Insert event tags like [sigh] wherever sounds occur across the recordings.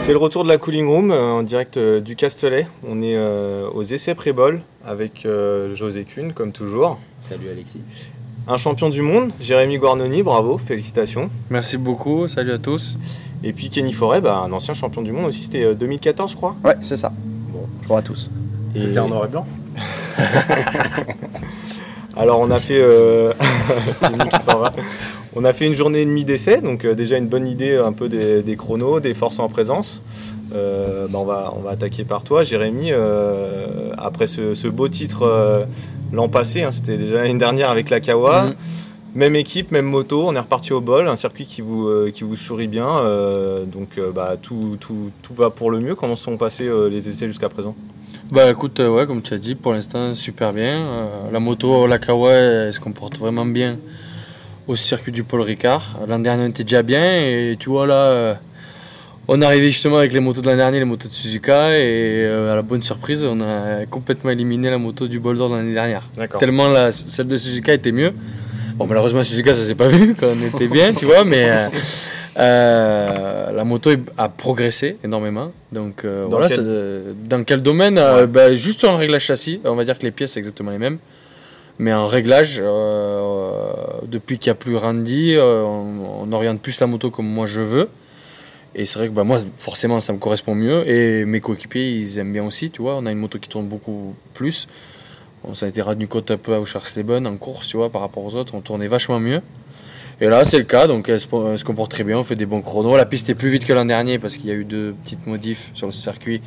C'est le retour de la Cooling Room euh, en direct euh, du Castellet. On est euh, aux essais pré-ball avec José Kuhn, comme toujours. Salut Alexis. Un champion du monde, Jérémy Guarnoni, bravo, félicitations. Merci beaucoup, salut à tous. Et puis Kenny Forêt, bah, un ancien champion du monde aussi, c'était 2014 je crois Ouais, c'est ça. Bon. Bonjour à tous. C'était en noir et blanc [laughs] Alors on a fait... [laughs] qui s'en va. On a fait une journée et demie d'essai, donc euh, déjà une bonne idée un peu des, chronos, des forces en présence. Euh, bah, on, va, on va attaquer par toi, Jérémy. Euh, après ce, beau titre l'an passé, hein, c'était déjà l'année dernière avec la Kawa. Mm. Même équipe, même moto, on est reparti au bol, un circuit qui vous, qui vous sourit bien. donc bah, tout, tout, tout, va pour le mieux. Comment sont passés les essais jusqu'à présent? Bah écoute, ouais, comme tu as dit, pour l'instant super bien. la moto, la Kawa, elle se comporte vraiment bien au circuit du Paul Ricard. L'an dernier, on était déjà bien et tu vois là, euh, on est arrivé justement avec les motos de l'an dernier, les motos de Suzuka et euh, à la bonne surprise, on a complètement éliminé la moto du Boulder de l'année dernière. Tellement la, celle de Suzuka était mieux. Bon, malheureusement, Suzuka, ça s'est pas [laughs] vu quand on était bien, tu vois, mais euh, la moto a progressé énormément. Donc dans voilà, quel... dans quel domaine bah, Juste en réglage châssis, on va dire que les pièces, c'est exactement les mêmes. Mais en réglage, euh, depuis qu'il n'y a plus Randy, euh, on, oriente plus la moto comme moi je veux. Et c'est vrai que bah, moi, forcément, ça me correspond mieux. Et mes coéquipiers, ils aiment bien aussi, tu vois. On a une moto qui tourne beaucoup plus. On ça a été du côte un peu au Charles en course, tu vois, par rapport aux autres. On tournait vachement mieux. Et là, c'est le cas, donc elle se, comporte très bien, on fait des bons chronos. La piste est plus vite que l'an dernier parce qu'il y a eu deux petites modifs sur le circuit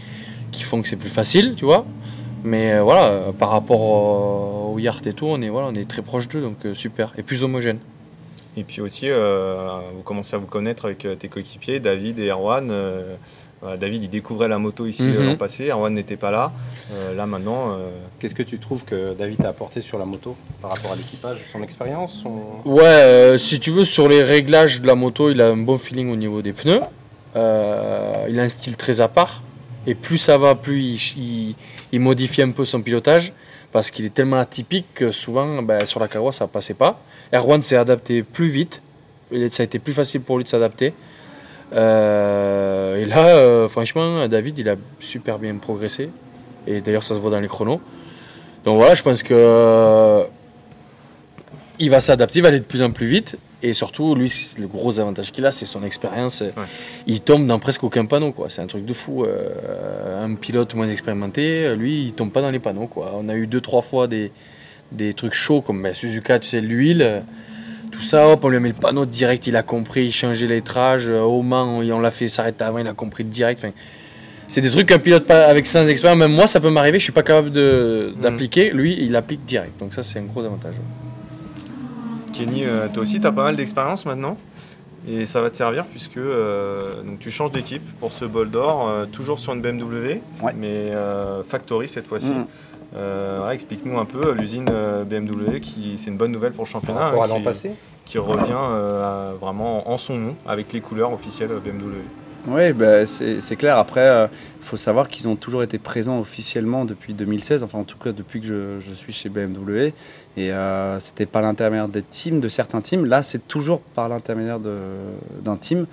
qui font que c'est plus facile, tu vois. Mais euh, voilà, euh, par rapport au, Yacht et tout, on est, voilà, on est très proche d'eux, donc euh, super. Et plus homogène. Et puis aussi, vous commencez à vous connaître avec tes coéquipiers, David et Erwan. David, il découvrait la moto ici mhm. l'an passé. Erwan n'était pas là. là, maintenant. Qu'est-ce que tu trouves que David t'a apporté sur la moto par rapport à l'équipage Son expérience Ouais, si tu veux, sur les réglages de la moto, il a un bon feeling au niveau des pneus. il a un style très à part. Et plus ça va, plus il, il, modifie un peu son pilotage parce qu'il est tellement atypique que souvent ben, sur la Kawa ça passait pas. Erwan s'est adapté plus vite, ça a été plus facile pour lui de s'adapter. Euh, et là, euh, franchement, David il a super bien progressé et d'ailleurs ça se voit dans les chronos. Donc voilà, je pense que il va s'adapter, il va aller de plus en plus vite et surtout, lui, le gros avantage qu'il a, c'est son expérience. Il tombe dans presque aucun panneau, quoi. C'est un truc de fou. Euh, un pilote moins expérimenté, lui, il tombe pas dans les panneaux, quoi. On a eu deux, trois fois des, des trucs chauds comme ben, Suzuka, tu sais, l'huile. Tout ça, hop, on lui a mis le panneau direct, il a compris, il changeait l'étrage. Au Mans, on, l'a fait s'arrêter avant, il a compris direct. Enfin, c'est des trucs qu'un pilote avec sans expérience, même moi, ça peut m'arriver, je suis pas capable mm. d'appliquer. Lui, il applique direct. Donc ça, c'est un gros avantage. Kenny, euh, toi aussi, tu as pas mal d'expérience maintenant. Et ça va te servir puisque euh, donc tu changes d'équipe pour ce bol d'or, euh, toujours sur une BMW, mais Factory cette fois-ci. Mm. Explique-nous un peu l'usine BMW, qui c'est une bonne nouvelle pour le championnat. Hein, qui, qui, revient vraiment en son nom avec les couleurs officielles BMW. Oui, bah, c'est clair. Après, il euh, faut savoir qu'ils ont toujours été présents officiellement depuis 2016, enfin en tout cas depuis que je, suis chez BMW. Et euh, c'était par l'intermédiaire des teams, de certains teams. Là, c'est toujours par l'intermédiaire d'un team.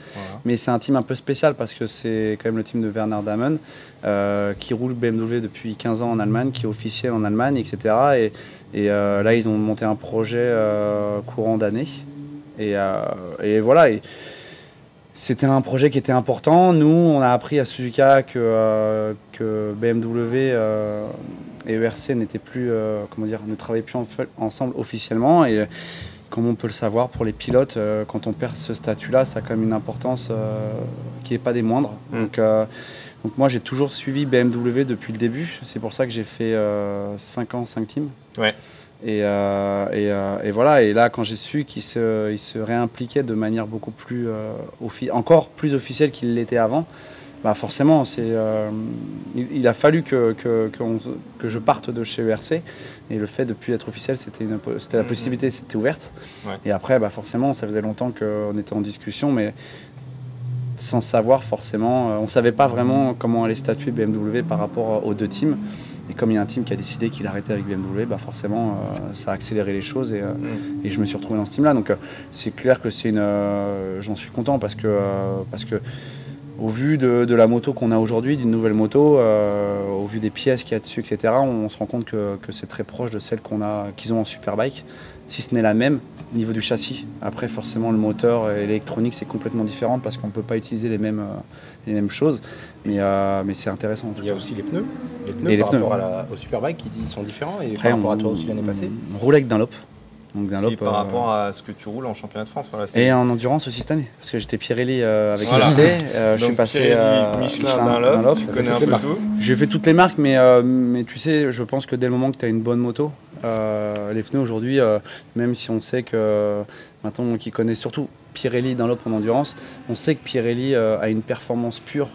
Mais c'est un team un peu spécial parce que c'est quand même le team de Werner Damen euh, qui roule BMW depuis 15 ans en Allemagne, qui est officiel en Allemagne, etc. Et, et euh, là, ils ont monté un projet courant d'année. Et, et, voilà. Et, c'était un projet qui était important. Nous, on a appris à Suzuka que, euh, que BMW euh, et ERC n'étaient plus, euh, comment dire, ne travaillaient plus ensemble officiellement. Et comme on peut le savoir, pour les pilotes, quand on perd ce statut-là, ça a quand même une importance qui n'est pas des moindres. Mm. Donc, donc moi, j'ai toujours suivi BMW depuis le début. C'est pour ça que j'ai fait 5 ans, 5 teams. Ouais. Et, euh, euh, et, voilà, et là, quand j'ai su qu'il se, il se réimpliquait de manière beaucoup plus, euh, encore plus officielle qu'il l'était avant, bah forcément, c'est, il, a fallu que, que, que, je parte de chez ERC. Et le fait de plus être officiel, c'était, une, c'était la mhm. possibilité, c'était ouverte. Et après, bah forcément, ça faisait longtemps qu'on était en discussion, mais sans savoir forcément, on ne savait pas vraiment comment allait statuer BMW par rapport aux deux teams. Et comme il y a un team qui a décidé qu'il arrêtait avec BMW, bah forcément, euh, ça a accéléré les choses et, euh, mm. et, je me suis retrouvé dans ce team-là. Donc euh, c'est clair que c'est une. J'en suis content parce que, parce que au vu de, de la moto qu'on a aujourd'hui, d'une nouvelle moto, euh, au vu des pièces qu'il y a dessus, etc., on, se rend compte que, que c'est très proche de celle qu'on a, qu'ils ont en Superbike, si ce n'est la même au niveau du châssis. Après, forcément, le moteur et l'électronique, c'est complètement différent parce qu'on ne peut pas utiliser les mêmes, euh, les mêmes choses. Mais, euh, mais c'est intéressant. en tout Il y a aussi les pneus. Les pneus Et les par pneus. rapport à la- au Superbike, qui ils sont différents et Après, par rapport à toi aussi l'année passée. On roule avec Dunlop. Donc Dunlop Et par euh, rapport à ce que tu roules en championnat de France. Voilà, c'est- Et en endurance aussi cette année, parce que j'étais Pirelli euh, avec Voilà. Voilà. je suis passé Pirelli, euh, Michelin, Dunlop, tu connais un peu tout. J'ai fait toutes les marques, mais, euh, mais tu sais, je pense que dès le moment que tu as une bonne moto, euh, les pneus aujourd'hui, euh, même si on sait que maintenant qui connaît surtout Pirelli Dunlop en endurance, on sait que Pirelli euh, a une performance pure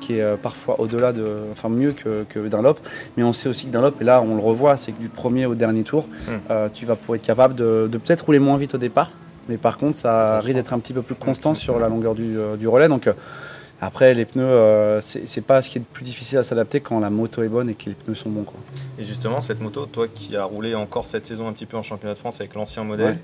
qui est euh, parfois au-delà de, enfin mieux que, que Dunlop, mais on sait aussi que Dunlop, et là on le revoit, c'est que du premier au dernier tour, Mm. euh, tu vas pouvoir être capable de, de peut-être rouler moins vite au départ, mais par contre ça Constant. risque d'être un petit peu plus constant sur la longueur du, euh, du relais, donc après les pneus, euh, c'est c'est pas ce qui est le plus difficile à s'adapter quand la moto est bonne et que les pneus sont bons. Quoi. Et justement, cette moto, toi qui as roulé encore cette saison un petit peu en championnat de France avec l'ancien modèle, Ouais.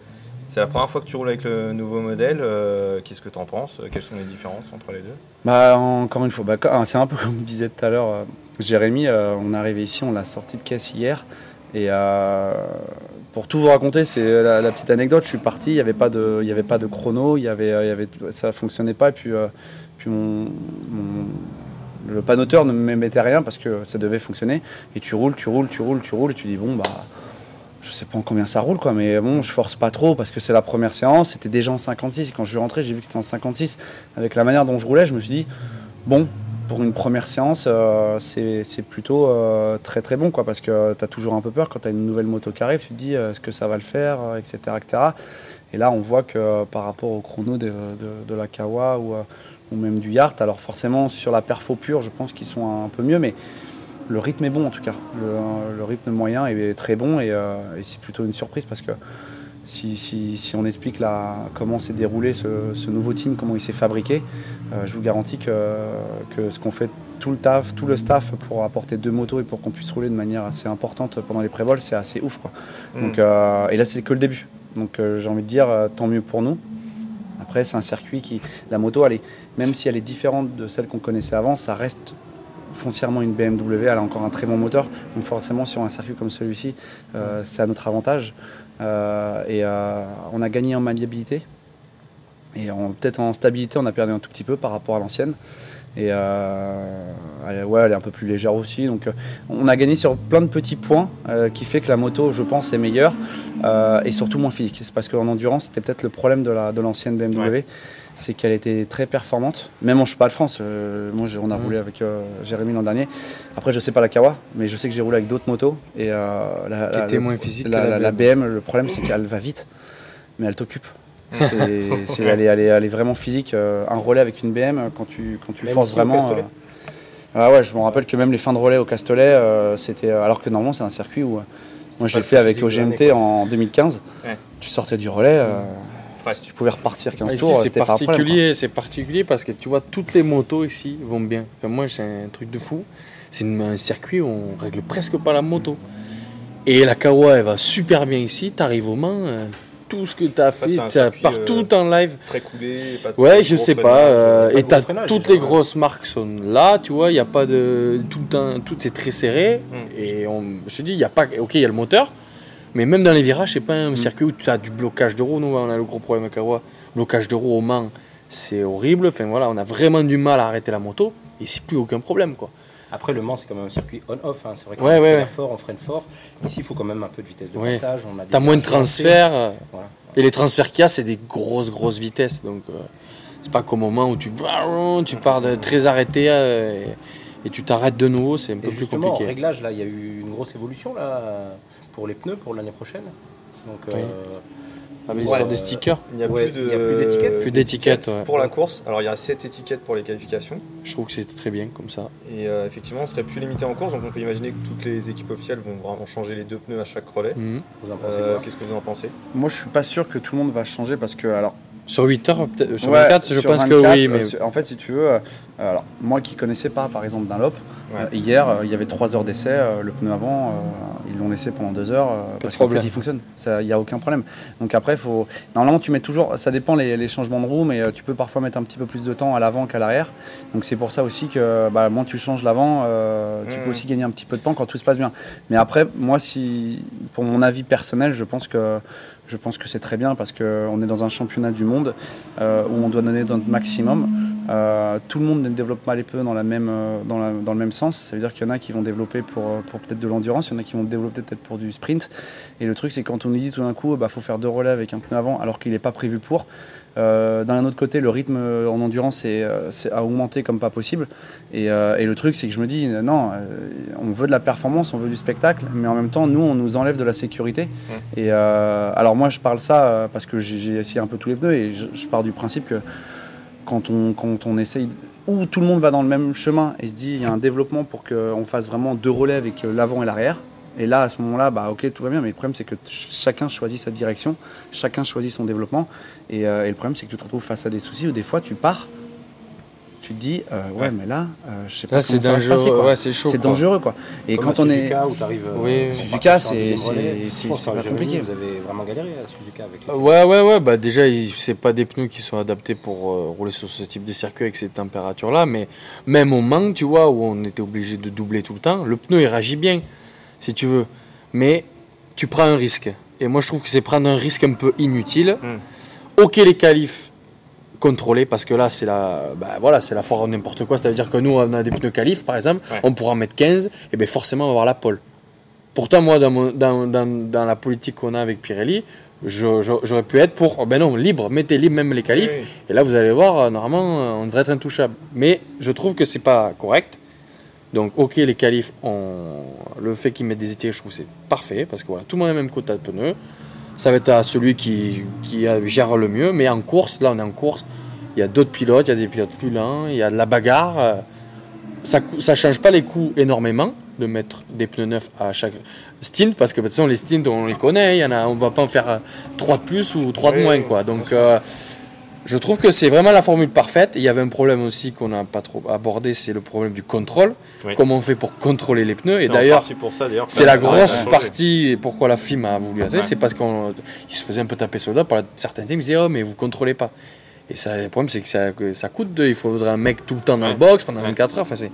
C'est la première fois que tu roules avec le nouveau modèle. euh, Qu'est-ce que tu en penses? Quelles sont les différences entre les deux? Bah, encore une fois, bah, quand- c'est un peu [laughs] comme disait tout à l'heure euh, Jérémy, euh, on est arrivé ici, on l'a sorti de caisse hier. Et pour tout vous raconter, c'est la, petite anecdote. Je suis parti, il n'y avait, pas de- avait pas de chrono, y avait, y avait, ça ne fonctionnait pas. Et puis, puis mon, le panoteur ne me mettait rien parce que ça devait fonctionner. Et tu roules, tu roules, tu roules, tu roules, et tu dis bon, bah. Je sais pas en combien ça roule, quoi, mais bon, je force pas trop parce que c'est la première séance. C'était déjà en 56. Quand je suis rentré, j'ai vu que c'était en 56. Avec la manière dont je roulais, je me suis dit, bon, pour une première séance, euh, c'est plutôt euh, très très bon, quoi, parce que tu as toujours un peu peur quand tu as une nouvelle moto qui arrive, tu te dis, euh, est-ce que ça va le faire, etc., etc. Et là, on voit que par rapport au chrono de, la Kawa ou, ou même du Yart, alors forcément, sur la perfo pure, je pense qu'ils sont un peu mieux, mais le rythme est bon en tout cas. Le, le rythme moyen est très bon et, euh, et c'est plutôt une surprise parce que si, si- si on explique la, comment s'est déroulé ce, ce nouveau team, comment il s'est fabriqué, euh, je vous garantis que, que ce qu'on fait tout le taf, tout le staff pour apporter deux motos et pour qu'on puisse rouler de manière assez importante pendant les prévols, c'est assez ouf quoi. Donc, euh, et là c'est que le début. Donc j'ai envie de dire tant mieux pour nous. Après c'est un circuit qui, la moto, elle est, même si elle est différente de celle qu'on connaissait avant, ça reste foncièrement une BMW, elle a encore un très bon moteur. Donc forcément sur un circuit comme celui-ci, euh, c'est à notre avantage. Euh, et euh, on a gagné en maniabilité. Et peut-être en stabilité, on a perdu un tout petit peu par rapport à l'ancienne. Et euh, elle, est- ouais, elle est un peu plus légère aussi. Donc euh, on a gagné sur plein de petits points euh, qui fait que la moto, je pense, est meilleure euh, et surtout moins physique. C'est parce qu'en endurance, c'était peut-être le problème de la- de l'ancienne BMW. Ouais. C'est qu'elle était très performante, même en cheval de France. euh, moi, on a Mhm. roulé avec euh, Jérémy l'an dernier. Après, je sais pas la Kawa, mais je sais que j'ai roulé avec d'autres motos. Et euh, la, Qui la- était moins physique la, la. BM, le problème, c'est qu'elle va vite, mais elle t'occupe. C'est- elle, est, elle est- elle est vraiment physique. euh, un relais avec une BM, euh, quand tu, quand tu Même forces vraiment. Castellet ah ouais, je me rappelle que même les fins de relais au Castellet, euh, c'était. alors que normalement, c'est un circuit où. euh, moi, je l'ai fait avec OGMT en 2015. Ouais. Tu sortais du relais, euh, Ouais. tu pouvais repartir 15 Ici, tours. c'est particulier, c'est particulier parce que tu vois, toutes les motos ici vont bien. Enfin, moi, c'est un truc de fou. C'est une- un circuit où on règle presque pas la moto. Et la Kawa, elle va super bien ici. Tu arrives au Mans, euh, tout ce que tu as Après, fait, un tu as circuit, partout euh, en live. Très coulé. Pas de Ouais, je sais pas. euh, de et t'as freinage, toutes déjà, les grosses marques sont là, tu vois. Il n'y a pas de tout temps, tout c'est très serré. Mm. Et on, je te dis, il y a pas. Ok, il y a le moteur, mais même dans les virages, c'est pas un Mm. circuit où tu as du blocage de roue. Nous, on a le gros problème à Kawa. Blocage de roue au Mans, c'est horrible. Enfin voilà, on a vraiment du mal à arrêter la moto. Et c'est plus aucun problème, quoi. Après, Le Mans, c'est quand même un circuit on-off. hein. C'est vrai qu'on Ouais, ouais, accélère ouais. fort, on freine fort. Ici, il faut quand même un peu de vitesse de Ouais. passage. On a T'as moins de transferts. euh, Voilà. Et les transferts qu'il y a, c'est des grosses, grosses vitesses. Donc, euh, c'est pas comme au moment où tu, tu pars de très arrêté euh, et, et tu t'arrêtes de nouveau, c'est un peu Et plus justement, en compliqué. réglage, là, il y a eu une grosse évolution là, pour les pneus pour l'année prochaine. Donc, Oui. Avec l'histoire Ouais, des stickers, Il n'y a, Ouais, a plus d'étiquettes Plus d'étiquettes, ouais. pour la course. Alors il y a 7 étiquettes pour les qualifications. je trouve que c'était très bien comme ça. Et euh, effectivement, on serait plus limité en course. Donc on peut imaginer que toutes les équipes officielles vont vraiment changer les deux pneus à chaque relais. Vous en pensez Euh, quoi Qu'est-ce que vous en pensez? Moi, je suis pas sûr que tout le monde va changer parce que, alors, Sur 8 heures, peut-être- sur Ouais, 24, je sur pense 24, que oui. euh, Mais en fait, si tu veux, euh, alors moi qui connaissais pas, par exemple, Dunlop, Ouais. euh, hier, euh, il y avait 3 heures d'essai. euh, le pneu avant, euh, ils l'ont laissé pendant 2 heures euh, parce qu'en fait, il fonctionne. Il n'y a aucun problème. Donc après, faut normalement, tu mets toujours. Ça dépend les, les changements de roue, mais euh, tu peux parfois mettre un petit peu plus de temps à l'avant qu'à l'arrière. Donc c'est pour ça aussi que bah, moins tu changes l'avant, euh, tu peux aussi gagner un petit peu de temps quand tout se passe bien. Mais après, moi, si pour mon avis personnel, je pense que je pense que c'est très bien parce qu'on est dans un championnat du monde euh, où on doit donner notre maximum. Euh, tout le monde ne développe pas les pneus dans, la même, euh, dans, le même sens. Ça veut dire qu'il y en a qui vont développer pour, pour peut-être de l'endurance, il y en a qui vont développer peut-être pour du sprint. Et le truc, c'est quand on nous dit tout d'un coup, il bah, faut faire deux relais avec un pneu avant alors qu'il n'est pas prévu pour. Euh, D'un autre côté, le rythme euh, en endurance est, euh, augmenter comme pas possible. Et, et le truc, c'est que je me dis, non, on veut de la performance, on veut du spectacle, mais en même temps, nous, on nous enlève de la sécurité. Et alors moi, je parle ça parce que j'ai essayé un peu tous les pneus et je, je pars du principe que quand on, quand on essaye, où tout le monde va dans le même chemin et se dit, il y a un développement pour qu'on fasse vraiment deux relais avec l'avant et l'arrière. Et là, à ce moment-là, bah, ok, tout va bien. Mais le problème, c'est que ch- chacun choisit sa direction, chacun choisit son développement. Et, euh, et le problème, c'est que tu te retrouves face à des soucis où des fois, tu pars, tu te dis, euh, ouais, Ouais. mais là, euh, je sais pas là, comment ça va se passer, dangereux. quoi. Ouais, c'est chaud. c'est quoi. dangereux, quoi. Et Comme quand à on est. Suzuka, où t'arrives, euh, Oui, pour Suzuka, c'est- compliqué. Vous avez vraiment galéré à Suzuka avec les Euh, Ouais, ouais, ouais. Bah déjà, c'est pas des pneus qui sont adaptés pour euh, rouler sur ce type de circuit avec ces températures-là. Mais même au manque, tu vois, où on était obligé de doubler tout le temps, le pneu il réagit bien, si tu veux. Mais tu prends un risque. Et moi, je trouve que c'est prendre un risque un peu inutile. Hmm. Ok, les qualifs contrôlés, parce que là, c'est la, bah, voilà, c'est la foire à n'importe quoi. C'est-à-dire que nous, on a des pneus qualifs, par exemple, Ouais. on pourra en mettre 15, et bien forcément, on va avoir la pole. Pourtant, moi, dans, mon- dans, dans, dans la politique qu'on a avec Pirelli, j'aurais pu être pour, oh ben non, libre, mettez libre même les qualifs. Oui. Et là, vous allez voir, euh, normalement, euh, on devrait être intouchable. Mais je trouve que c'est pas correct. Donc, ok, les qualifs, ont... le fait qu'ils mettent des étiquettes, je trouve c'est parfait, parce que voilà, tout le monde a le même quota de pneus. Ça va être à celui qui, gère le mieux. Mais en course, là, on est en course, il y a d'autres pilotes, il y a des pilotes plus lents, il y a de la bagarre. euh, Ça ne change pas les coûts énormément de mettre des pneus neufs à chaque stint, parce que de toute façon, les stints, on les connaît, il y en a, on ne va pas en faire 3 de plus ou 3 de moins. Quoi. Donc, euh, je trouve que c'est vraiment la formule parfaite. Il y avait un problème aussi qu'on n'a pas trop abordé, c'est le problème du contrôle. Oui. Comment on fait pour contrôler les pneus C'est Et d'ailleurs, c'est la grosse partie, et pourquoi la FIM a voulu Ouais. c'est parce qu'il se faisait un peu taper sur le doigt par certains teams, ils disaient, oh, mais vous contrôlez pas. Et ça, le problème, c'est que ça, que ça coûte, de, il faudrait un mec tout le temps dans le box pendant Ouais. 24 heures. Enfin, c'est-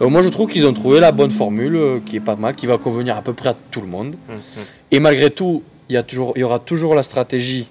moi, je trouve qu'ils ont trouvé la bonne formule, euh, qui est pas mal, qui va convenir à peu près à tout le monde. Hum, hum. Et malgré tout, il y, a toujours, il y aura toujours la stratégie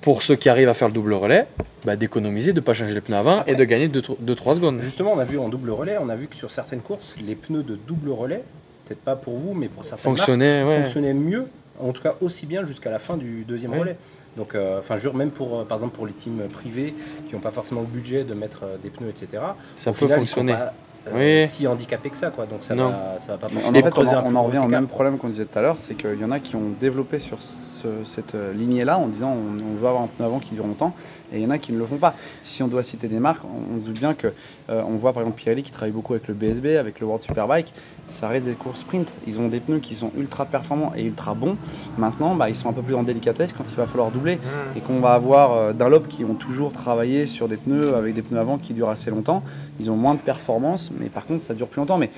pour ceux qui arrivent à faire le double relais, bah, d'économiser, de ne pas changer les pneus avant et de gagner 2-3 secondes. Justement, on a vu en double relais, on a vu que sur certaines courses, les pneus de double relais, peut-être pas pour vous, mais pour certaines marques, Fonctionner, ouais. fonctionnaient mieux, en tout cas aussi bien jusqu'à la fin du deuxième Ouais. relais. Donc, euh, enfin, je jure, même pour, euh, par exemple, pour les teams privés qui n'ont pas forcément le budget de mettre euh, des pneus, etc. Ça peut final, ils fonctionner. sont pas, euh, Oui. si handicapés que ça, quoi. Donc ça Non. va, ça va pas En forcément fait, on, en- on revient au même problème qu'on disait tout à l'heure, c'est qu'il y en a qui ont développé sur ce- cette euh, lignée-là en disant on, on veut avoir un pneu avant qui dure longtemps, et il y en a qui ne le font pas. Si on doit citer des marques, on, on se doute bien que euh, on voit par exemple Pirelli qui travaille beaucoup avec le BSB, avec le World Superbike, ça reste des courses sprint. Ils ont des pneus qui sont ultra performants et ultra bons. Maintenant, bah, ils sont un peu plus en délicatesse quand il va falloir doubler et qu'on va avoir euh, Dunlop qui ont toujours travaillé sur des pneus avec des pneus avant qui durent assez longtemps. Ils ont moins de performance, mais par contre ça dure plus longtemps. Mais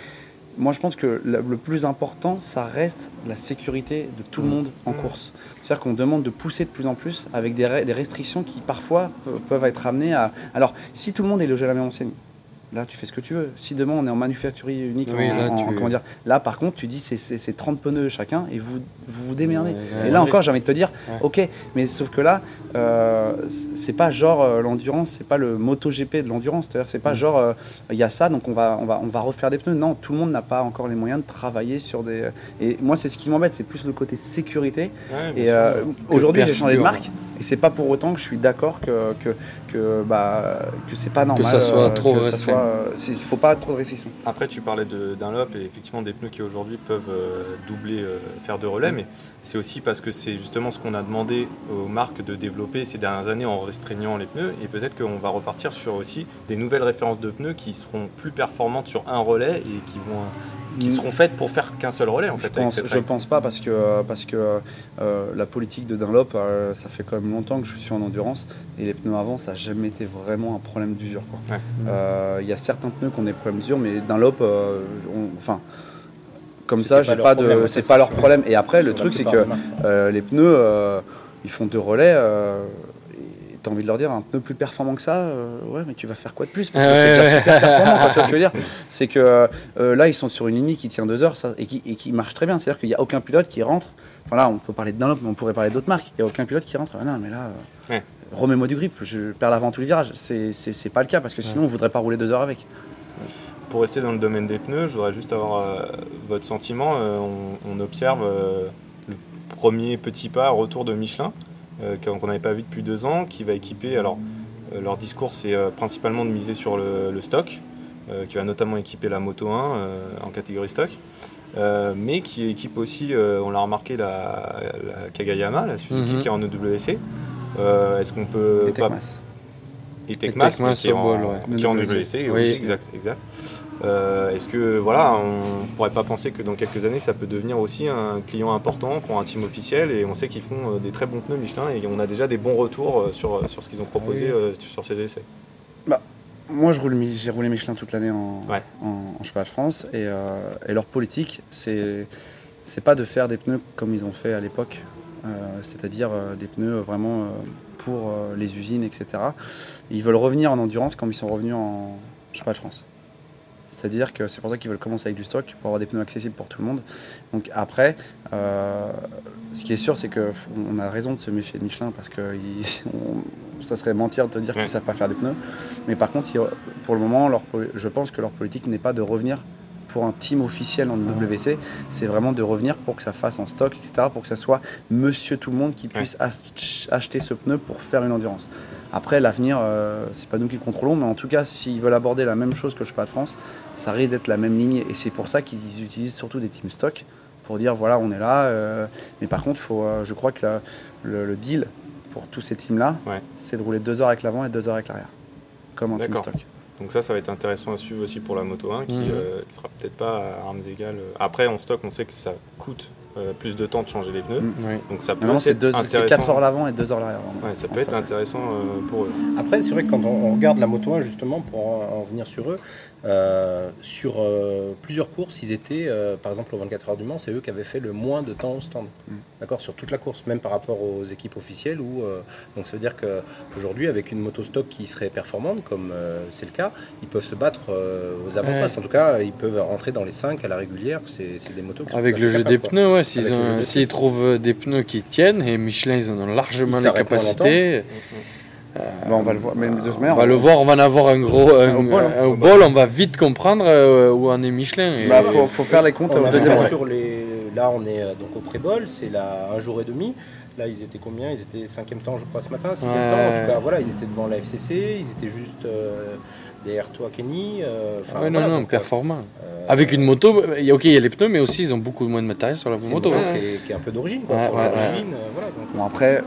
moi je pense que le plus important, ça reste la sécurité de tout le monde en course. C'est-à-dire qu'on demande de pousser de plus en plus avec des, des restrictions qui parfois pe- peuvent être amenées à... Alors si tout le monde est logé à la même enseigne, Là, tu fais ce que tu veux. Si demain on est en manufacturier unique, Oui, en- là, en- tu- comment dire, là par contre, tu dis c'est- c'est c'est 30 pneus chacun et vous vous, vous démerdez. Ouais, et là encore, j'ai envie de te dire, Ouais. ok, mais sauf que là, euh, c'est pas genre euh, l'endurance, c'est pas le MotoGP de l'endurance. C'est-à-dire, c'est Mm. pas genre euh, il y a ça, donc on va, on va, on va refaire des pneus. Non, tout le monde n'a pas encore les moyens de travailler sur des. Et moi, c'est ce qui m'embête, c'est plus le côté sécurité. Ouais, Et euh, aujourd'hui, j'ai changé de marque, et c'est pas pour autant que je suis d'accord que que que bah que c'est pas normal. ça soit euh, trop que ça restreint. soit, euh, Il faut pas trop de restrictions. Après, tu parlais de- d'un lop et effectivement des pneus qui aujourd'hui peuvent euh, doubler, euh, faire deux relais, mais c'est aussi parce que c'est justement ce qu'on a demandé aux marques de développer ces dernières années en restreignant les pneus et peut-être qu'on va repartir sur aussi des nouvelles références de pneus qui seront plus performantes sur un relais et qui vont qui Mm. seront faites pour faire qu'un seul relais en Je fait. pense, je pense pas parce que, parce que euh, la politique de Dunlop, euh, ça fait quand même longtemps que je suis en endurance et les pneus avant, ça n'a jamais été vraiment un problème d'usure. Ouais. Euh, Il y a certains pneus qui ont des problèmes d'usure, mais Dunlop, euh, on- enfin, comme ça, j'ai pas de, c'est pas leur problème. Et après, le truc, c'est que euh, les pneus, euh, ils font deux relais. T'as envie de leur dire un pneu plus performant que ça, euh, ouais, mais tu vas faire quoi de plus? Parce que Ah c'est ouais, déjà super performant. quoi, tu vois ce que je veux dire? [laughs] C'est que euh, là, ils sont sur une ligne qui tient deux heures ça, et, qui, et qui marche très bien. C'est-à-dire qu'il n'y a aucun pilote qui rentre. Enfin là, on peut parler de Dunlop, mais on pourrait parler d'autres marques. Il n'y a aucun pilote qui rentre. Ah non, mais là, euh, Ouais. remets-moi du grip. Je perds l'avant tous les virages. C'est c'est- c'est pas le cas parce que sinon, on voudrait pas rouler deux heures avec. Pour rester dans le domaine des pneus, je voudrais juste avoir euh, votre sentiment. Euh, on, on observe euh, le premier petit pas retour de Michelin, qu'on qu'on n'avait pas vu depuis deux ans, qui va équiper. Alors, euh, leur discours, c'est euh, principalement de miser sur le, le stock, euh, qui va notamment équiper la Moto 1 euh, en catégorie stock, euh, mais qui équipe aussi, euh, on l'a remarqué, la, la Kagayama, la Suzuki Mhm. qui est en EWC. Euh, Est-ce qu'on peut Et pas. Et Tecmas, qui est en, bol, ouais. qui est en WC. WC, Oui. aussi, exact, exact. Euh, Est-ce que voilà, on pourrait pas penser que dans quelques années, ça peut devenir aussi un client important pour un team officiel et on sait qu'ils font euh, des très bons pneus Michelin et on a déjà des bons retours euh, sur, sur ce qu'ils ont proposé Oui. euh, sur ces essais? Moi, je roule, j'ai roulé Michelin toute l'année en, Ouais. en, en championnat de France et, euh, et leur politique, c'est c'est pas de faire des pneus comme ils ont fait à l'époque, c'est-à-dire euh, des pneus vraiment euh, pour euh, les usines, etc. Ils veulent revenir en endurance comme ils sont revenus en championnat de France. C'est-à-dire que c'est pour ça qu'ils veulent commencer avec du stock pour avoir des pneus accessibles pour tout le monde. Donc après, euh, ce qui est sûr, c'est qu'on a raison de se méfier de Michelin parce que [laughs] on- ça serait mentir de te dire Ouais. qu'ils ne savent pas faire des pneus. Mais par contre, il pour le moment, leur je pense que leur politique n'est pas de revenir pour un team officiel en WC, c'est vraiment de revenir pour que ça fasse en stock, etc., pour que ça soit monsieur tout le monde qui puisse ach- acheter ce pneu pour faire une endurance. Après, l'avenir, euh, c'est pas nous qui le contrôlons, mais en tout cas, s'ils veulent aborder la même chose que le Cheval de France, ça risque d'être la même ligne, et c'est pour ça qu'ils utilisent surtout des teams stock, pour dire voilà, on est là, euh, mais par contre, faut, euh, je crois que la- le, le deal pour tous ces teams-là, Ouais. c'est de rouler deux heures avec l'avant et deux heures avec l'arrière, comme un team stock. Donc ça, ça va être intéressant à suivre aussi pour la Moto 1 qui Mhm. euh, sera peut-être pas à armes égales. Après, en stock, on sait que ça coûte euh, plus de temps de changer les pneus. Oui. Donc ça peut aussi c'est être deux- c'est intéressant. 4 heures l'avant et 2 heures l'arrière. Ouais, ça en peut être intéressant euh, pour eux. Après, c'est vrai que quand on, on regarde la Moto 1, justement, pour en, en venir sur eux, euh, sur euh, plusieurs courses, ils étaient, euh, par exemple, au 24 heures du Mans, c'est eux qui avaient fait le moins de temps au stand. Mm. D'accord Sur toute la course, même par rapport aux équipes officielles. Où, euh, donc, ça veut dire qu'aujourd'hui, avec une moto stock qui serait performante, comme euh, c'est le cas, ils peuvent se battre euh, aux avant-postes. En tout cas, ils peuvent rentrer dans les 5 à la régulière. C'est des motos qui sont Avec le jeu des pneus, ouais, s'ils jeu ont- des s'ils trouvent des pneus qui tiennent, et Michelin, ils en ont largement Ils les s'arrêtent moins capacités. Bah, on va le voir. Mais de toute On va le voir, on va en avoir un gros un, Au bol, hein. un- au bol, on va vite comprendre euh, où en est Michelin. Et- Bah, faut, faut faire les comptes On au a deuxième vu relais. sur les... Là, on est euh, donc au pré-bol, c'est là un jour et demi. Là, ils étaient combien? Ils étaient cinquième temps, je crois, ce matin, sixième Ouais. temps. En tout cas, voilà, ils étaient devant la FCC, ils étaient juste euh, derrière toi, Kenny. euh, Ouais, non, voilà, non, donc, performant. euh, Avec une moto, il y a- ok, il y a les pneus, mais aussi ils ont beaucoup moins de matériel sur la moto. hein. qui, est, qui est un peu d'origine. Ouais, ouais, euh, voilà, Bon, après,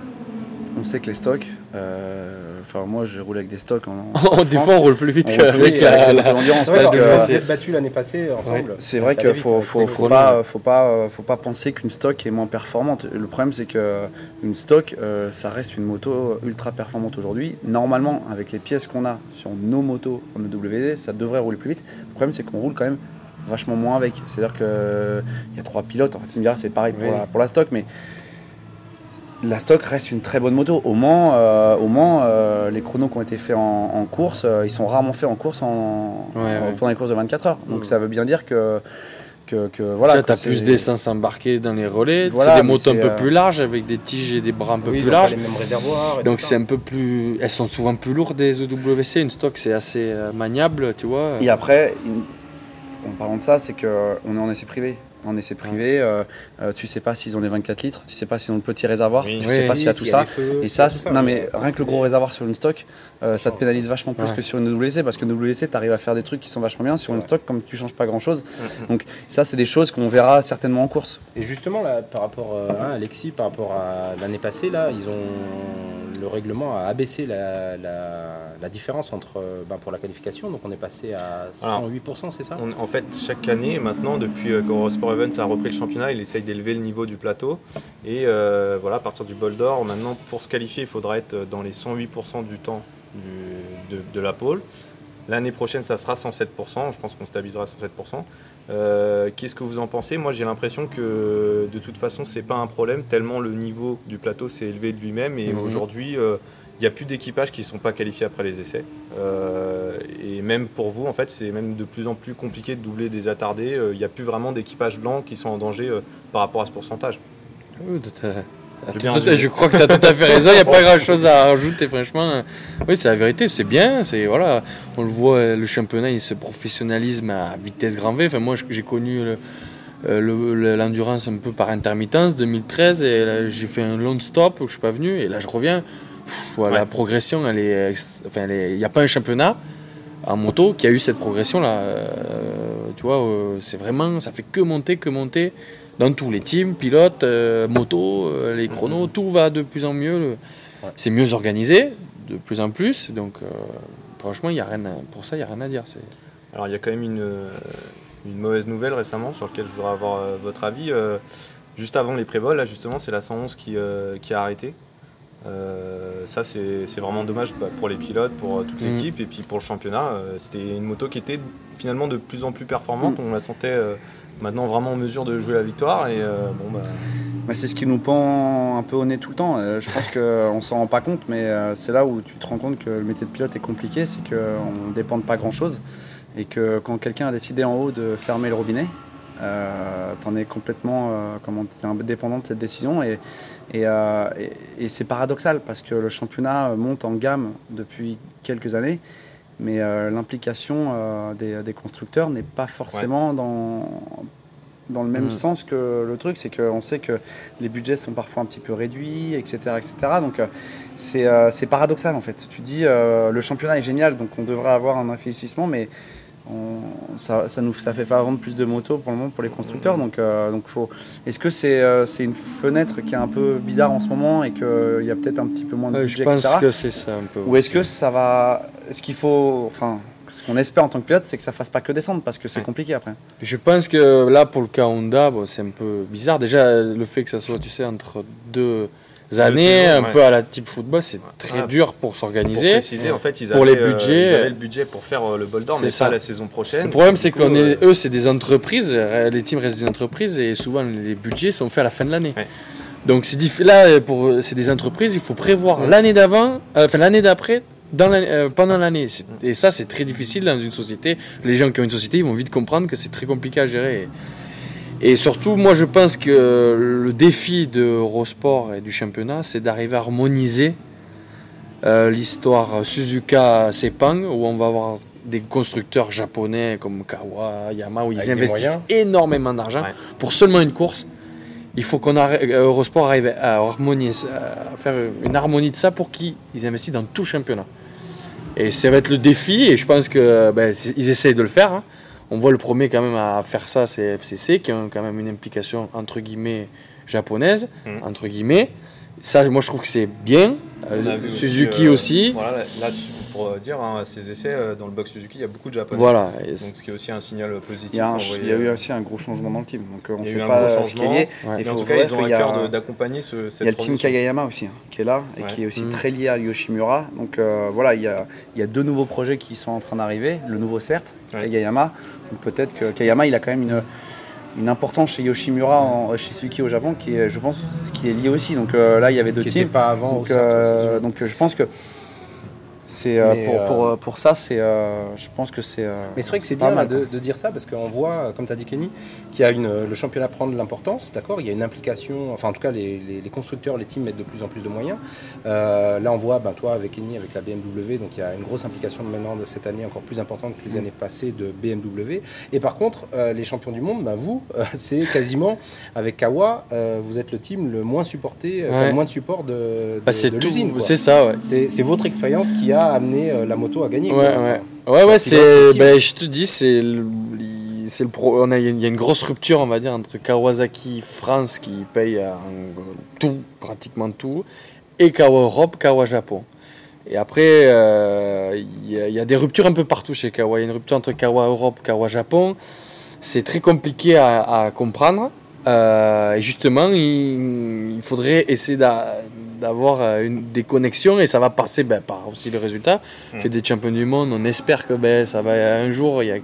on sait que les stocks, euh, enfin, moi, je roule avec des stocks en. [laughs] Oh, des fois, on roule plus vite On qu'avec roule plus la- avec la- des l'endurance parce que c'est- êtes battus l'année passée ensemble. c'est vrai qu'il faut, faut, faut pas, faut pas, euh, faut pas penser qu'une stock est moins performante. Le problème, c'est que une stock, euh, ça reste une moto ultra performante aujourd'hui. Normalement, avec les pièces qu'on a sur nos motos en EWD, ça devrait rouler plus vite. Le problème, c'est qu'on roule quand même vachement moins avec. C'est-à-dire que il y a trois pilotes. En fait, tu me diras, c'est pareil pour, la, pour la stock, mais la stock reste une très bonne moto. Au Mans, euh, au Mans euh, les chronos qui ont été faits en, en course, euh, ils sont rarement faits en course en, Ouais, en- ouais. pendant les courses de 24 heures. Donc Mm. ça veut bien dire que, que, que voilà. Tu as plus d'essence embarquée dans les relais, Voilà, c'est des motos un peu plus larges avec des tiges et des bras un peu Oui, plus larges. les mêmes réservoirs. Donc c'est un peu plus. Elles sont souvent plus lourdes des EWC. Une stock c'est assez maniable, tu vois. Et après, en parlant de ça, c'est qu'on est en essai privé. En essai privé, euh, euh, tu sais pas s'ils ont les 24 litres, tu sais pas s'ils ont le petit réservoir, Oui. tu Oui. sais pas s'il y a tout y a ça. feux, Et ça, non mais rien que le gros réservoir sur une stock, euh, ça te pénalise vachement plus Ouais. que sur une WC parce que WC, tu arrives à faire des trucs qui sont vachement bien. Sur une Ouais. stock, comme tu changes pas grand chose, Mhm. donc ça, c'est des choses qu'on verra certainement en course. Et justement, là, par rapport euh, hein, Alexis, par rapport à l'année passée, là, ils ont le règlement a abaissé la, la, différence entre, ben, pour la qualification. Donc on est passé à 108%, c'est ça? En fait, chaque année, maintenant, depuis qu'Eurosport A repris le championnat, il essaye d'élever le niveau du plateau. Et voilà, à partir du bol d'or, maintenant, pour se qualifier, il faudra être dans les 108% du temps de, de, la pole. L'année prochaine, ça sera 107%. Je pense qu'on stabilisera à 107%. Euh, qu'est-ce que vous en pensez? Moi, j'ai l'impression que de toute façon, c'est pas un problème tellement le niveau du plateau s'est élevé de lui-même. Et mhm. aujourd'hui, euh, il n'y a plus d'équipages qui ne sont pas qualifiés après les essais. Euh, et même pour vous, en fait, c'est même de plus en plus compliqué de doubler des attardés. Il n'y a plus vraiment d'équipages blancs qui sont en danger par rapport à ce pourcentage. Oui, je crois que tu as tout à fait raison, il n'y a [laughs] pas grand chose à rajouter, franchement. Oui, c'est la vérité, c'est bien. C'est, voilà, on le voit, le championnat, il se professionnalise à vitesse grand V. Enfin, moi, j'ai connu euh, l'endurance un peu par intermittence 2013 et j'ai fait un long stop où je suis pas venu et là je reviens. La progression, elle est, enfin, il n'y a pas un championnat en moto qui a eu cette progression là. Euh, tu vois, euh, c'est vraiment, ça fait que monter, que monter dans tous les teams, pilotes, euh, motos, euh, les chronos, tout va de plus en mieux. C'est mieux organisé, de plus en plus. Donc, euh, franchement, y a rien pour ça, il n'y a rien à dire. Alors, il y a quand même une, une, mauvaise nouvelle récemment sur laquelle je voudrais avoir votre avis. juste avant les pré-vols, là, justement, c'est la 111 qui, qui a arrêté. Ça, c'est vraiment dommage bah, pour les pilotes, pour toute mm. l'équipe et puis pour le championnat. C'était une moto qui était finalement de plus en plus performante. Mm. On la sentait maintenant vraiment en mesure de jouer la victoire. Et euh, bon, bah... c'est ce qui nous pend un peu au nez tout le temps. Euh, je pense qu'on s'en rend pas compte, mais euh, c'est là où tu te rends compte que le métier de pilote est compliqué, c'est qu'on ne dépend de pas grand-chose. Et que quand quelqu'un a décidé en haut de fermer le robinet, euh, tu en es complètement comment, es dépendant de cette décision. Et, et, et c'est paradoxal parce que le championnat monte en gamme depuis quelques années mais euh, l'implication euh, des, constructeurs n'est pas forcément dans, dans le même mm. sens que le truc. C'est qu'on sait que les budgets sont parfois un petit peu réduits, etc. etc. Donc euh, c'est paradoxal en fait. Tu dis le championnat est génial, donc on devrait avoir un investissement, mais ça, ça, nous, ça fait pas vendre plus de motos pour le moment pour les constructeurs. Donc, euh, donc faut. Est-ce que c'est euh, c'est une fenêtre qui est un peu bizarre en ce moment et qu'il y a peut-être un petit peu moins de budget, Je pense que c'est ça un peu. Ou est-ce que ça va. Est-ce qu'il faut. Enfin, ce qu'on espère en tant que pilote, c'est que ça fasse pas que descendre parce que c'est compliqué après. Je pense que là, pour le cas Honda, bon, c'est un peu bizarre. Déjà, le fait que ça soit, tu sais, entre deux années, un peu à la type football, c'est très dur pour s'organiser. Pour préciser, en fait, ils avaient, les euh, budgets, ils avaient le budget pour faire euh, le bol d'or, mais ça. pas la saison prochaine. Le problème, c'est qu'on est, eux, c'est des entreprises, euh, les teams restent des entreprises et souvent les budgets sont faits à la fin de l'année. Donc c'est là, pour c'est des entreprises, il faut prévoir l'année d'avant, enfin l'année d'après, dans pendant l'année. Et ça, c'est très difficile dans une société. Les gens qui ont une société, ils vont vite comprendre que c'est très compliqué à gérer. Et surtout, moi, je pense que le défi de Eurosport et du championnat, c'est d'arriver à harmoniser euh, l'histoire Suzuka-Sepang, où on va avoir des constructeurs japonais comme Kawa, Yamaha, où ils investissent énormément d'argent pour seulement une course. Il faut qu'on Eurosport arrive à, harmoniser, à faire une harmonie de ça pour qu'ils investissent dans tout le championnat. Et ça va être le défi, et je pense qu'ils ben, essayent de le faire. Hein. On voit le premier quand même à faire ça, c'est FCC, qui a quand même une implication entre guillemets japonaise, mmh. entre guillemets. Ça, moi, je trouve que c'est bien. Euh, Suzuki aussi. Euh, voilà, là, pour euh, dire, hein, ces essais dans le box Suzuki, il y a beaucoup de japonais. Voilà. Donc, ce qui est aussi un signal positif. Il y a, eu aussi un gros changement dans le team. Donc, on ne sait pas ce qu'il y a. en tout cas, ils ont à cœur d'accompagner ce, cette Il y a le team Kagayama aussi, hein, qui est là et qui est aussi mmh. très lié à Yoshimura. Donc voilà, il y, a, il y a deux nouveaux projets qui sont en train d'arriver. Le nouveau, certes, Kagayama. Donc peut-être que Kagayama, il a quand même une une importance chez Yoshimura, en, chez Suzuki au Japon, qui est, je pense, qui est lié aussi. Donc euh, là, il y avait deux teams. pas avant. Donc, euh, donc je pense que c'est euh, pour, pour, euh, pour, ça, c'est, euh, je pense que c'est. mais c'est vrai que c'est bien de, de, dire ça parce qu'on voit, comme tu as dit Kenny, qu'il y a une, le championnat prend de l'importance, d'accord. Il y a une implication, enfin en tout cas les, les, constructeurs, les teams mettent de plus en plus de moyens. là, on voit, ben, toi avec Kenny, avec la BMW, donc il y a une grosse implication maintenant de cette année encore plus importante que les mm. années passées de BMW. Et par contre, les champions du monde, ben, vous, [laughs] c'est quasiment avec Kawa, vous êtes le team le moins supporté, le moins de support de, de, bah, l'usine. C'est ça, ouais. C'est votre expérience qui a amener euh, la moto à gagner. Ouais, ouais. ouais, ouais c'est. Ben, je te dis, c'est le. C'est le pro... on a, il y a une grosse rupture, on va dire, entre Kawasaki France qui paye tout, pratiquement tout, et Kawa Europe, Kawa Japon. Et après, euh, il y, a- il y a des ruptures un peu partout chez Kawa. Il y a une rupture entre Kawa Europe, Kawa Japon. C'est très compliqué à, à comprendre. Euh, et justement, il, il faudrait essayer d'avoir euh, des connexions et ça va passer ben, par aussi le résultat. On Mm. fait des champions du monde, on espère que ben, ça va un jour, il y a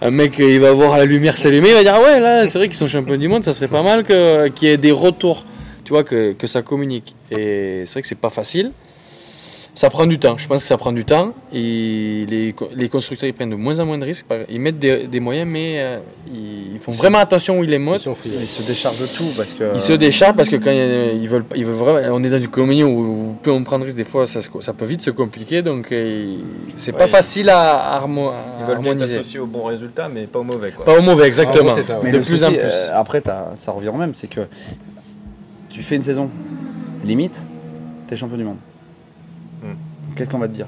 un mec, il va voir la lumière s'allumer, il va dire ah ouais, là, c'est vrai qu'ils sont champions du monde, ça serait pas mal que- qu'il y ait des retours, tu vois, que, que ça communique. Et c'est vrai que c'est pas facile. Ça prend du temps, je pense que ça prend du temps. Et les, les constructeurs ils prennent de moins en moins de risques. Ils mettent des, des moyens, mais euh, ils font vraiment attention où ils les Ils frileux. Ils se déchargent de tout parce que. Ils se déchargent parce que quand ils veulent, ils veulent vraiment, on est dans une communion où, plus on prend de risques, des fois ça, ça peut vite se compliquer. Donc euh, c'est pas facile à, harmo- à Ils veulent bien harmoniser. t'associer au bon résultat, mais pas au mauvais. Quoi. Pas au mauvais, exactement. Ça. Mais de plus souci, en plus. euh, après, ça revient au même, c'est que tu fais une saison, limite, t'es champion du monde. Qu'est-ce qu'on va te dire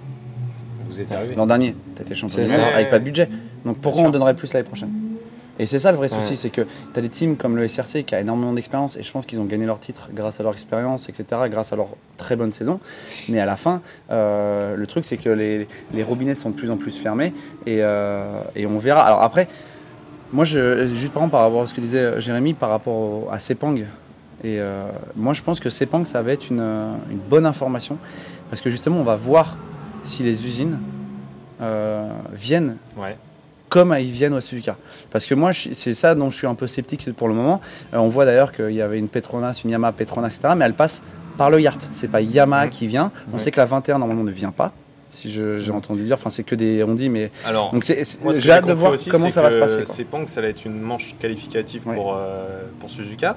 Vous êtes arrivé. L'an dernier, champion du monde ça. avec pas de budget. Donc pourquoi on donnerait plus l'année prochaine? Et c'est ça le vrai souci, Ouais. c'est que t'as des teams comme le SRC qui a énormément d'expérience et je pense qu'ils ont gagné leur titre grâce à leur expérience, etc., grâce à leur très bonne saison. Mais à la fin, euh, le truc c'est que les, les robinets sont de plus en plus fermés et, euh, et on verra. Alors après, moi, je, juste par exemple, par rapport à ce que disait Jérémy par rapport au- à Sepang, et euh, moi je pense que Sepang ça va être une, euh, une bonne information parce que justement on va voir si les usines euh, viennent Ouais. comme ils viennent au Suzuka. Parce que moi, c'est ça dont je suis un peu sceptique pour le moment. Euh, on voit d'ailleurs qu'il y avait une Petronas, une Yamaha Petronas, etc. Mais elle passe par le Yacht. C'est pas Yamaha Mhm. qui vient. On Ouais. sait que la 21 normalement ne vient pas. Si j'ai entendu dire, enfin c'est que des on dit, mais Alors, donc c'est- c'est- j'ai hâte de voir aussi, comment c'est ça va se passer. Sepang, ça va être une manche qualificative Ouais. pour, euh, pour Suzuka.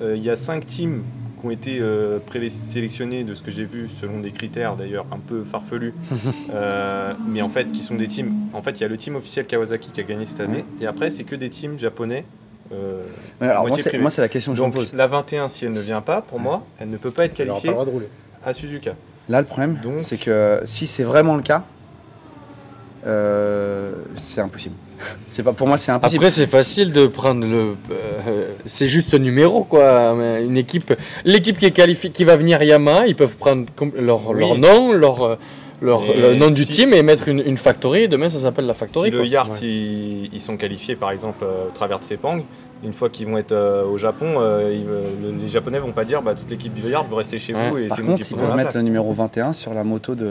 Euh, Il y a cinq teams qui ont été euh, présélectionnés de ce que j'ai vu, selon des critères d'ailleurs un peu farfelus, [laughs] Euh, mais en fait qui sont des teams. En fait, il y a le team officiel Kawasaki qui a gagné cette année, et après c'est que des teams japonais. euh, alors, moi, c'est, privé. moi, c'est la question que je me pose. la 21, si elle ne vient pas, pour moi, elle ne peut pas être pas qualifiée le droit de rouler. à Suzuka. Là, le problème, c'est que si c'est vraiment le cas, euh, c'est impossible. [laughs] c'est pas pour moi, c'est impossible. Après, c'est facile de prendre le. euh, c'est juste un numéro, quoi. Une équipe, l'équipe qui est qualifiée, qui va venir Yamaha, ils peuvent prendre leur, Oui. leur nom, leur, euh, leur le nom du team et mettre une, une factory. Et demain, ça s'appelle la factory. Si le. Yard, Ouais. ils, ils sont qualifiés par exemple euh, au travers de Sepang, une fois qu'ils vont être euh, au Japon, euh, ils, le- les Japonais vont pas dire bah, toute l'équipe du Yard vous restez chez Ouais. vous et Par c'est nous contre, ils peuvent mettre place. le numéro 21 sur la moto de,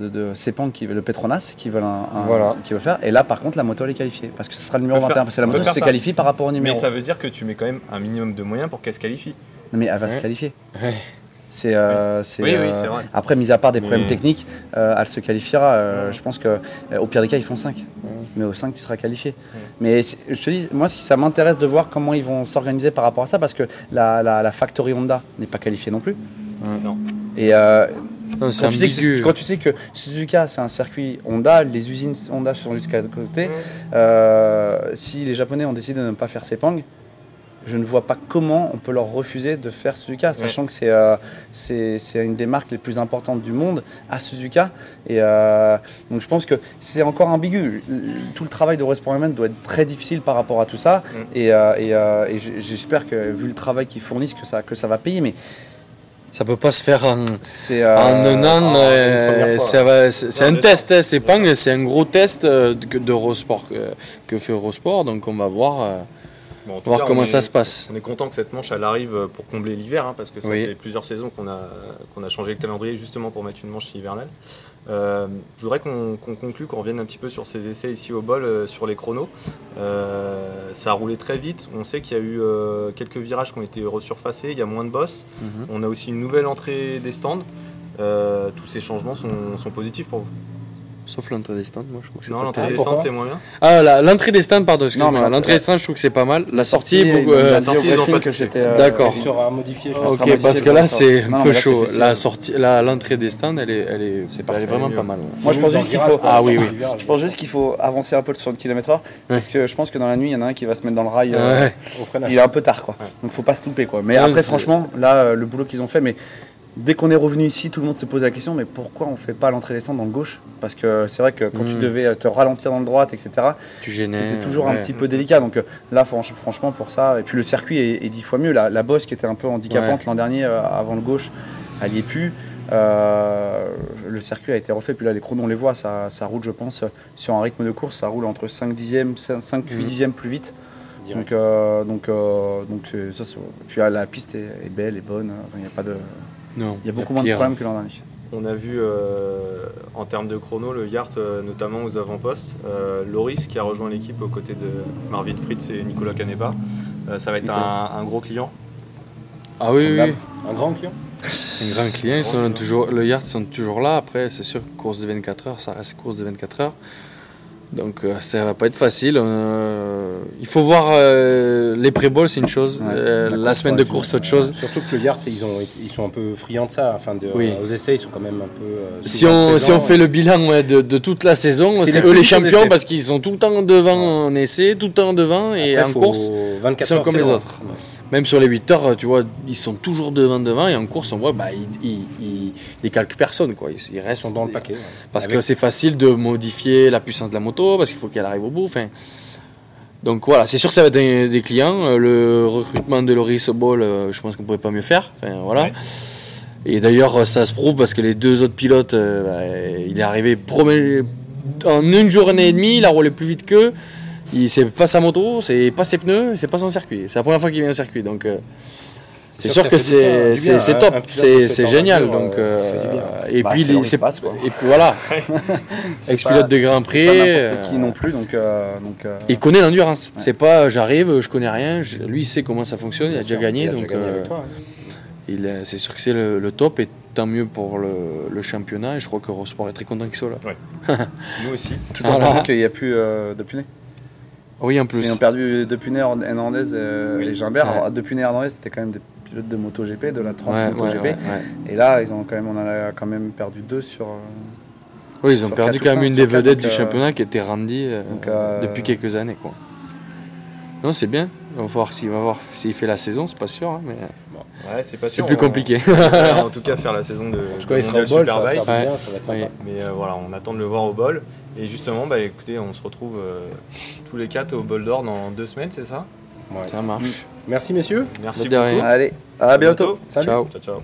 de, de Sepang, qui, le Petronas, qui veulent, un, un- Voilà. qui veut faire. Et là, par contre, la moto, elle est qualifiée. Parce que ce sera le numéro On peut 21. faire- parce que la moto ça. qualifiée par rapport au numéro. Mais ça veut dire que tu mets quand même un minimum de moyens pour qu'elle se qualifie. Non, mais elle va se Ouais. qualifier. C'est, euh, c'est, Oui, oui, euh, c'est vrai. Après, mis à part des Mais- problèmes techniques, euh, elle se qualifiera. euh, Ouais. Je pense que euh, au pire des cas, ils font 5. Mais au 5, tu seras qualifié. Ouais. Mais je te dis, moi, ça m'intéresse de voir comment ils vont s'organiser par rapport à ça, parce que la, la, la Factory Honda n'est pas qualifiée non plus. Non. Et euh, Non, quand, tu sais que c'est- ambigu. quand tu sais que Suzuka, c'est un circuit Honda, les usines Honda sont jusqu'à côté. Ouais. euh, si les Japonais ont décidé de ne pas faire Sepang, je ne vois pas comment on peut leur refuser de faire Suzuka, sachant que c'est euh, c'est c'est une des marques les plus importantes du monde à Suzuka. Et euh, donc je pense que c'est encore ambigu. Tout le travail de Element doit être très difficile par rapport à tout ça. Mm. Et, euh, et, euh, et j- j'espère que vu le travail qu'ils fournissent, que ça, que ça va payer. Mais Ça peut pas se faire en. c'est euh, En un an, euh, va- c'est c'est Non, un test, hein, c'est Pang, c'est un gros test de- d'Eurosport que, que fait Eurosport, donc on va voir, euh, Bon, en tout voir cas, comment on ça est- se passe. On est content que cette manche elle arrive euh, pour combler l'hiver hein, parce que ça Oui. fait plusieurs saisons qu'on a, qu'on a changé le calendrier justement pour mettre une manche hivernale. Euh, je voudrais qu'on conclue, qu'on revienne un petit peu sur ces essais ici au bol, euh, sur les chronos. Euh, ça a roulé très vite. On sait qu'il y a eu quelques virages qui ont été resurfacés, il y a moins de boss. Mhm. On a aussi une nouvelle entrée des stands. Tous ces changements sont, sont positifs pour vous. Sauf l'entrée des stands, moi je trouve que c'est Non, pas l'entrée des stands pourquoi c'est moins bien. Ah, la- l'entrée des stands, pardon, Non, excuse-moi. mais l'entrée- des stands, je trouve que c'est pas mal. La sortie, euh, dit sortie, au ils ont briefing pas que touché. j'étais. euh, D'accord. Ok, modifié parce que là c'est un peu chaud. La sortie, la- l'entrée des stands, elle est, elle est, C'est elle parfait, est vraiment mieux. pas mal. ouais. Moi, je pense juste qu'il faut. Ah oui, oui. Je pense juste qu'il faut avancer un peu sur le heure parce que je pense que dans la nuit, il y en a un qui va se mettre dans le rail. euh, Ouais. Au freinage. Il est un peu tard, quoi. Donc faut pas se louper, quoi. Mais après, franchement, là, euh, le boulot qu'ils ont fait, mais dès qu'on est revenu ici, tout le monde se pose la question, mais pourquoi on fait pas l'entrée des centres dans le gauche? Parce que c'est vrai que quand tu Mm. devais euh, te ralentir dans le droite, etc., c'était toujours un petit peu délicat. Donc euh, là, franch- franchement, pour ça, et puis le circuit est, est dix fois mieux. La, la bosse qui était un peu handicapante l'an dernier euh, avant le gauche, à Liepu. Euh, le circuit a été refait, puis là les chronos on les voit, ça, ça roule je pense sur un rythme de course, ça roule entre 5 dixièmes, 5, 8 Mhm. dixièmes plus vite. Direct. Donc, euh, donc, euh, donc ça, puis euh, la piste est, est belle, est bonne, Enfin, il y a pas de, Non. il y a beaucoup moins de problèmes que l'an dernier. On a vu euh, en termes de chrono le Yart, euh, notamment aux avant-postes. Euh, Loris qui a rejoint l'équipe aux côtés de Marvin Fritz et Nicolas Canepa. Euh, ça va être un, un gros client. Ah oui. Un grand client Un grand client, ils sont toujours, le Yard sont toujours là. Après, c'est sûr, course de 24 heures, ça reste course de 24 heures. Donc euh, ça va pas être facile. Euh, il faut voir euh, les pré-balls, c'est une chose. Ouais, Euh, la semaine de course, c'est autre chose. Surtout que le Yard, ils, ont, ils sont un peu friands de ça. Enfin, de, Oui. Aux essais, ils sont quand même un peu. euh, Si on, si on fait le bilan ouais, de, de toute la saison, C'est eux les champions essais. parce qu'ils sont tout le temps devant en essai, tout le temps devant et Après, en course, 24 ils sont comme les autres. même sur les 8 heures, tu vois, ils sont toujours devant devant et en course, on voit, bah, ils, ils, ils décalquent personne. Quoi. Ils, ils Ils restent sont dans le paquet. ouais. Parce Avec- que c'est facile de modifier la puissance de la moto, parce qu'il faut qu'elle arrive au bout. Enfin, donc voilà, c'est sûr que ça va être des, des clients. Euh, Le recrutement de Loris Ball, euh, je pense qu'on pourrait pas mieux faire. Enfin, voilà. Ouais. Et d'ailleurs, euh, ça se prouve parce que les deux autres pilotes, bah, il est arrivé premier- en une journée et demie, il a roulé plus vite qu'eux. Il c'est pas sa moto, c'est pas ses pneus, c'est pas son circuit. C'est la première fois qu'il vient au circuit, donc euh, c'est sûr que c'est c'est- hein, top, c'est génial. Donc euh, euh, ça fait du bien. et Bah, puis c'est et puis voilà, [laughs] ex-pilote pas- de Grand Prix. qui euh, non plus, donc, euh, donc euh, il connaît l'endurance. Ouais. C'est pas j'arrive, je connais rien. je- lui, il sait comment ça fonctionne. Il a déjà gagné, il a donc c'est sûr que c'est le, le top et tant mieux pour le, le championnat. Et je crois que Eurosport est très content qu'il soit là. [laughs] Nous aussi. tout en sachant qu'il n'y a plus euh, de punais. Oui, en plus. Ils ont perdu deux punais Hernandez euh, Oui. et Gimbert. Ouais. Alors, punais Hernandez, c'était quand même des pilotes de MotoGP, de la 30 Ouais, MotoGP. ouais, ouais, ouais. Et là, ils ont quand même, on en a quand même perdu deux sur. euh, Oui, ils ont perdu quand même une des vedettes du euh, championnat qui était Randy euh, donc, euh, depuis quelques années. Quoi. Non, c'est bien. On va voir s'il va voir s'il fait la saison, c'est pas sûr, hein, mais Ouais, c'est pas c'est sûr, plus on- compliqué. en tout cas, faire la saison de, En tout cas, il sera au Mondial bol, ça va Superbike. faire du Ouais. bien, ça va être sympa. Oui. Mais euh, voilà, on attend de le voir au bol. Et justement, bah, écoutez, on se retrouve euh, tous les quatre au bol d'or dans deux semaines, c'est ça? Ouais. Ça marche. Merci, messieurs. Merci beaucoup. Allez, à bientôt. Salut. Ciao. Ciao, ciao.